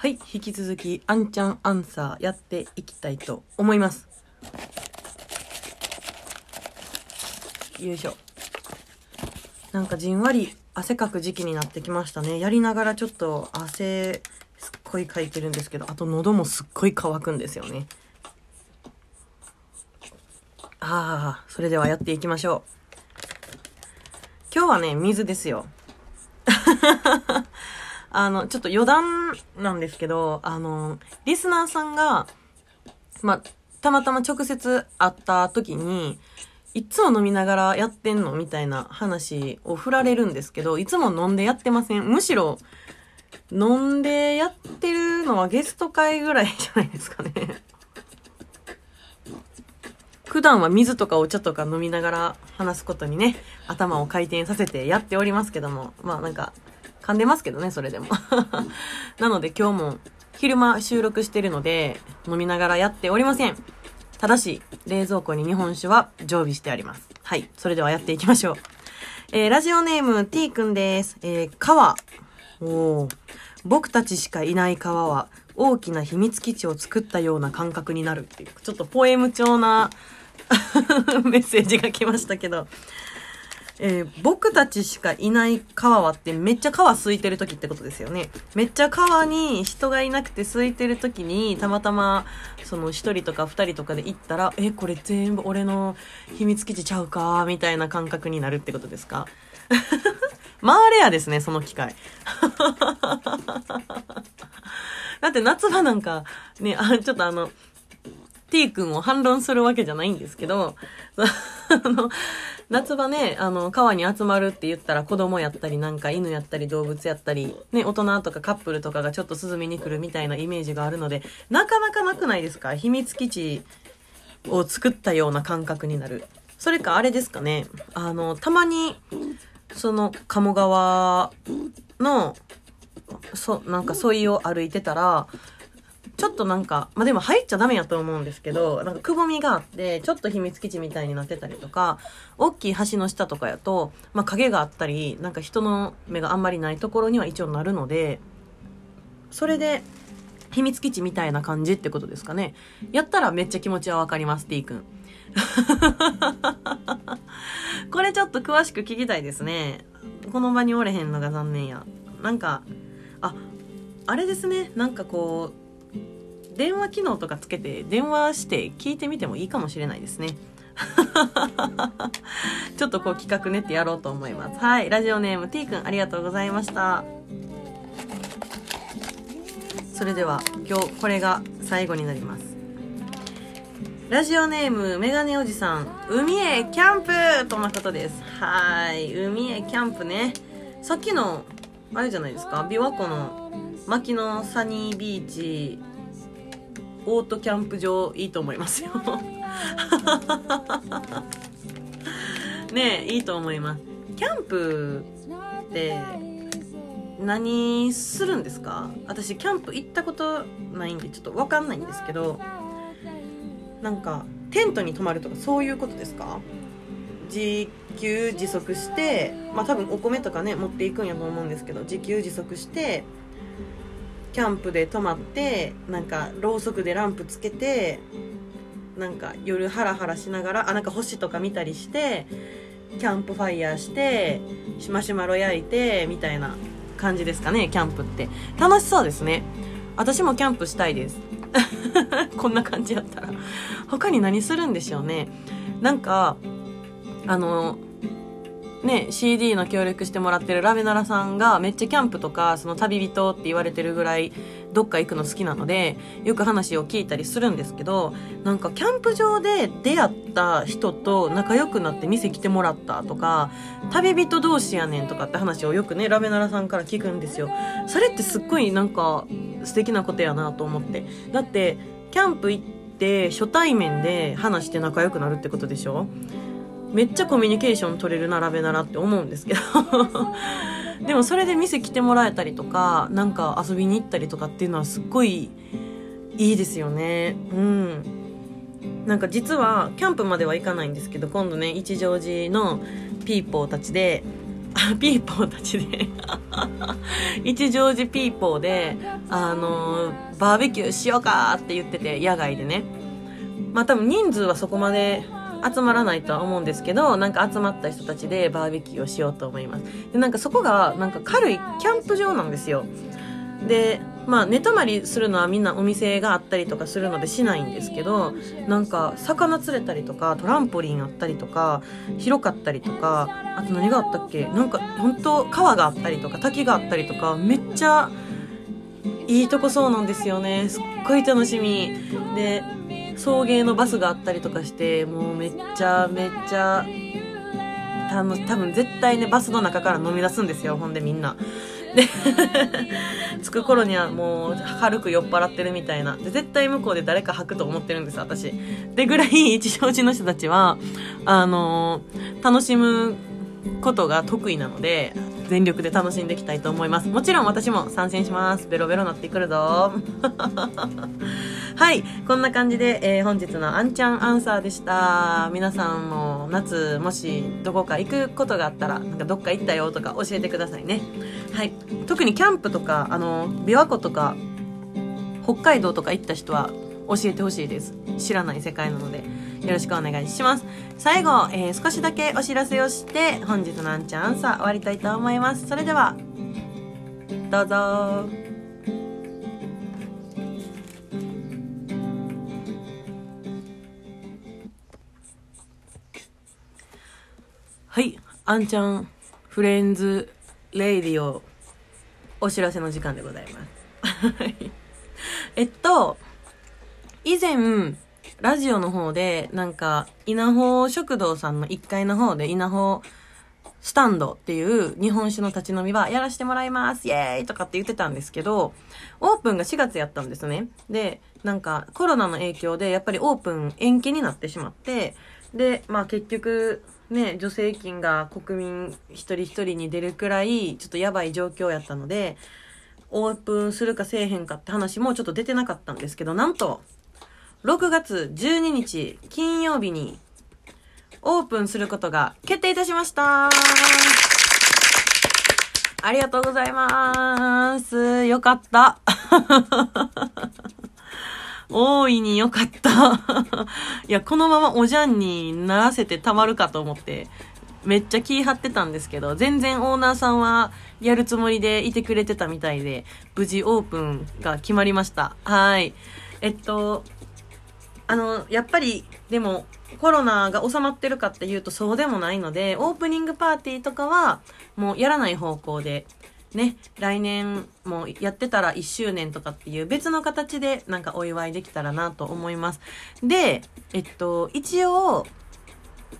はい、引き続き、あんちゃんアンサーやっていきたいと思います。よいしょ。なんかじんわり汗かく時期になってきましたね。やりながらちょっと汗すっごいかいてるんですけど、あと喉もすっごい乾くんですよね。ああ、それではやっていきましょう。今日はね、水ですよ。あの、ちょっと余談なんですけど、あの、リスナーさんが、またまたま直接会った時に、いつも飲みながらやってんのみたいな話を振られるんですけど、いつも飲んでやってません。むしろ、飲んでやってるのはゲスト会ぐらいじゃないですかね。普段は水とかお茶とか飲みながら話すことにね、頭を回転させてやっておりますけども、まあなんか、噛んでますけどね、それでも。なので今日も昼間収録してるので、飲みながらやっておりません。ただし、冷蔵庫に日本酒は常備してあります。はい。それではやっていきましょう。えー、ラジオネーム T くんです。えー、川。おー僕たちしかいない川は大きな秘密基地を作ったような感覚になるっていう、ちょっとポエム調な メッセージが来ましたけど、えー僕たちしかいない川はってめっちゃ川空いてる時ってことですよね。めっちゃ川に人がいなくて空いてる時にたまたまその一人とか二人とかで行ったら、え、これ全部俺の秘密基地ちゃうか？みたいな感覚になるってことですか？まあレアですね、その機会。だって夏場なんか、ね、あ、ちょっとあの、T 君を反論するわけじゃないんですけど、あの、夏場ね、あの、川に集まるって言ったら子供やったりなんか犬やったり動物やったり、ね、大人とかカップルとかがちょっと涼みに来るみたいなイメージがあるので、なかなかなくないですか？秘密基地を作ったような感覚になる。それかあれですかね、あの、たまに、その、鴨川の、そ、なんか沿いを歩いてたら、ちょっとなんか、まあ、でも入っちゃダメやと思うんですけど、なんかくぼみがあって、ちょっと秘密基地みたいになってたりとか、大きい橋の下とかやと、まあ、影があったり、なんか人の目があんまりないところには一応なるので、それで、秘密基地みたいな感じってことですかね。やったらめっちゃ気持ちはわかります、T 君。これちょっと詳しく聞きたいですね。この場におれへんのが残念や。なんか、あ、あれですね。なんかこう、電話機能とかつけて電話して聞いてみてもいいかもしれないですね。ちょっとこう企画練ってやろうと思います。はい。ラジオネーム T くんありがとうございました。それでは今日これが最後になります。ラジオネームメガネおじさん、海へキャンプとのことです。はい。海へキャンプね。さっきの、あれじゃないですか？琵琶湖の牧野サニービーチオートキャンプ場いいと思いますよ。ねえいいと思います。キャンプって何するんですか？私キャンプ行ったことないんでちょっと分かんないんですけどなんかテントに泊まるとかそういうことですか？自給自足してまあ多分お米とかね持っていくんやと思うんですけど自給自足してキャンプで泊まってなんかろうそくでランプつけてなんか夜ハラハラしながらあなんか星とか見たりしてキャンプファイヤーしてマシュマロ焼いてみたいな感じですかねキャンプって。楽しそうですね。私もキャンプしたいです。こんな感じやったら。他に何するんでしょうね。なんかあのね、CD の協力してもらってるラベナラさんがめっちゃキャンプとか、その旅人って言われてるぐらい、どっか行くの好きなので、よく話を聞いたりするんですけど、なんかキャンプ場で出会った人と仲良くなって店来てもらったとか、旅人同士やねんとかって話をよくね、ラベナラさんから聞くんですよ。それってすっごいなんか素敵なことやなと思って。だって、キャンプ行って初対面で話して仲良くなるってことでしょ？めっちゃコミュニケーション取れる並べならって思うんですけど。でもそれで店来てもらえたりとかなんか遊びに行ったりとかっていうのはすっごいいいですよね。うん。なんか実はキャンプまでは行かないんですけど今度ね一乗寺のピーポーたちでピーポーたちで。一乗寺ピーポーで、あのー、バーベキューしようかって言ってて、野外でね。まあ多分人数はそこまで集まらないとは思うんですけど、なんか集まった人たちでバーベキューをしようと思います。で、なんかそこが、なんか軽いキャンプ場なんですよ。で、まあ寝泊まりするのはみんなお店があったりとかするのでしないんですけどなんか魚釣れたりとかトランポリンあったりとか広かったりとかあと何があったっけ？なんか本当川があったりとか滝があったりとかめっちゃいいとこそうなんですよねすっごい楽しみで送迎のバスがあったりとかしてもうめっちゃめっちゃ多分絶対ねバスの中から飲み出すんですよほんでみんな。で 着く頃にはもう軽く酔っ払ってるみたいな。で絶対向こうで誰か吐くと思ってるんです私。でぐらい一生寺の人たちはあのー、楽しむことが得意なので全力で楽しんでいきたいと思います。もちろん私も参戦します。ベロベロなってくるぞはいこんな感じで、えー、本日のあんちゃんアンサーでした。皆さんも夏もしどこか行くことがあったらなんかどっか行ったよとか教えてくださいね。はい特にキャンプとかあの琵琶湖とか北海道とか行った人は教えてほしいです。知らない世界なのでよろしくお願いします。最後、えー、少しだけお知らせをして本日のあんちゃんアンサー終わりたいと思います。それではどうぞ。はいあんちゃんフレンズレイディオお知らせの時間でございます。えっと以前、ラジオの方で、なんか、稲穂食堂さんの1階の方で、稲穂スタンドっていう日本酒の立ち飲みはやらせてもらいます。イエーイ!とかって言ってたんですけど、オープンが4月やったんですね。で、なんかコロナの影響でやっぱりオープン延期になってしまって、で、まあ結局、ね、助成金が国民一人一人に出るくらい、ちょっとやばい状況やったので、オープンするかせえへんかって話もちょっと出てなかったんですけど、なんと、6月12日金曜日にオープンすることが決定いたしましたありがとうございます。よかった。大いによかった。いや、このままおじゃんにならせてたまるかと思って、めっちゃ気張ってたんですけど、全然オーナーさんはやるつもりでいてくれてたみたいで、無事オープンが決まりました。はい。えっと、あの、やっぱり、でも、コロナが収まってるかっていうとそうでもないので、オープニングパーティーとかは、もうやらない方向で、ね、来年もやってたら1周年とかっていう別の形でなんかお祝いできたらなと思います。で、えっと、一応、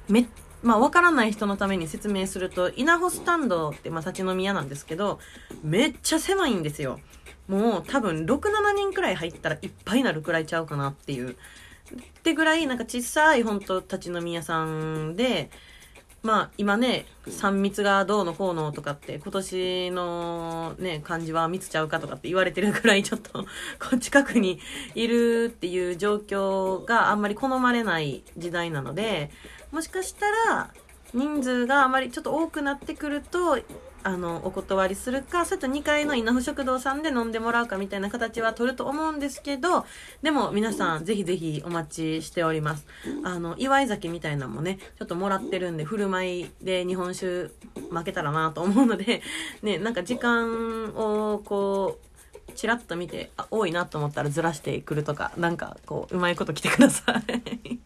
め、まあ、わからない人のために説明すると、稲穂スタンドって、まあ、立ち飲み屋なんですけど、めっちゃ狭いんですよ。もう多分6、7人くらい入ったらいっぱいになるくらいちゃうかなっていう。ってぐらいなんか小さい本当立ち飲み屋さんでまあ今ね3密がどうのこうのとかって今年のね感じは密ちゃうかとかって言われてるぐらいちょっと 近くにいるっていう状況があんまり好まれない時代なのでもしかしたら人数があまりちょっと多くなってくるとあのお断りするかそれと2階の稲穂食堂さんで飲んでもらうかみたいな形は取ると思うんですけどでも皆さんぜひぜひお待ちしております。あの祝い酒みたいなのもねちょっともらってるんで振る舞いで日本酒負けたらなと思うので ねなんか時間をこうチラッと見てあ多いなと思ったらずらしてくるとかなんかこううまいこと来てください。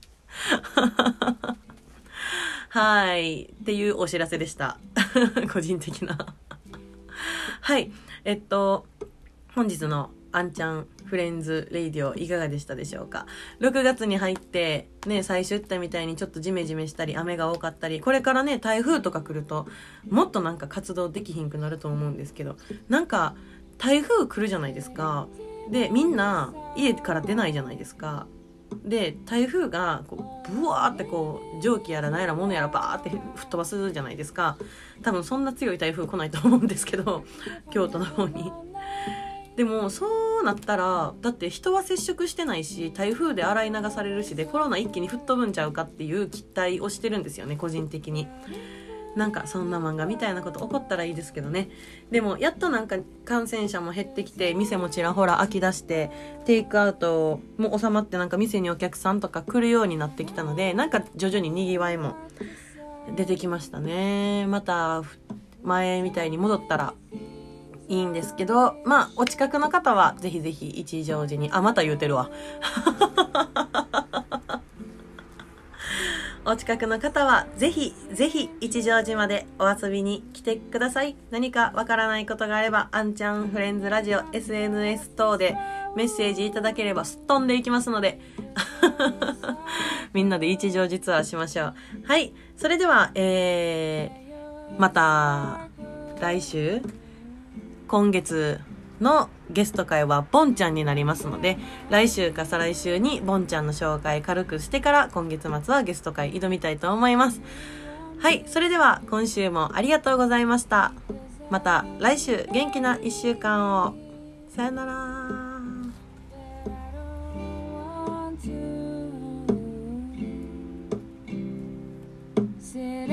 はい。っていうお知らせでした。個人的なはい。えっと、本日のあんちゃんフレンズレイディオいかがでしたでしょうか ?6 月に入って、ね、最初言ったみたいにちょっとジメジメしたり、雨が多かったり、これからね、台風とか来ると、もっとなんか活動できひんくなると思うんですけど、なんか、台風来るじゃないですか。で、みんな家から出ないじゃないですか。で台風がこうブワーってこう蒸気やら何やら物やらバーって吹っ飛ばすじゃないですか。多分そんな強い台風来ないと思うんですけど 京都の方に。でもそうなったらだって人は接触してないし台風で洗い流されるしでコロナ一気に吹っ飛ぶんちゃうかっていう期待をしてるんですよね個人的に。なんかそんな漫画みたいなこと起こったらいいですけどね。でもやっとなんか感染者も減ってきて店もちらほら空き出してテイクアウトも収まってなんか店にお客さんとか来るようになってきたのでなんか徐々ににぎわいも出てきましたね。また前みたいに戻ったらいいんですけどまあお近くの方はぜひぜひ一乗寺にあまた言うてるわ。お近くの方はぜひぜひ一乗寺までお遊びに来てください。何かわからないことがあればあんちゃんフレンズラジオ SNS 等でメッセージいただければすっ飛んでいきますので。みんなで一乗寺ツアーしましょう。はい。それではえー、また来週。今月のゲスト会はボンちゃんになりますので、来週か再来週にボンちゃんの紹介軽くしてから今月末はゲスト会挑みたいと思います。はい、それでは今週もありがとうございました。また来週元気な1週間を。さよなら。sit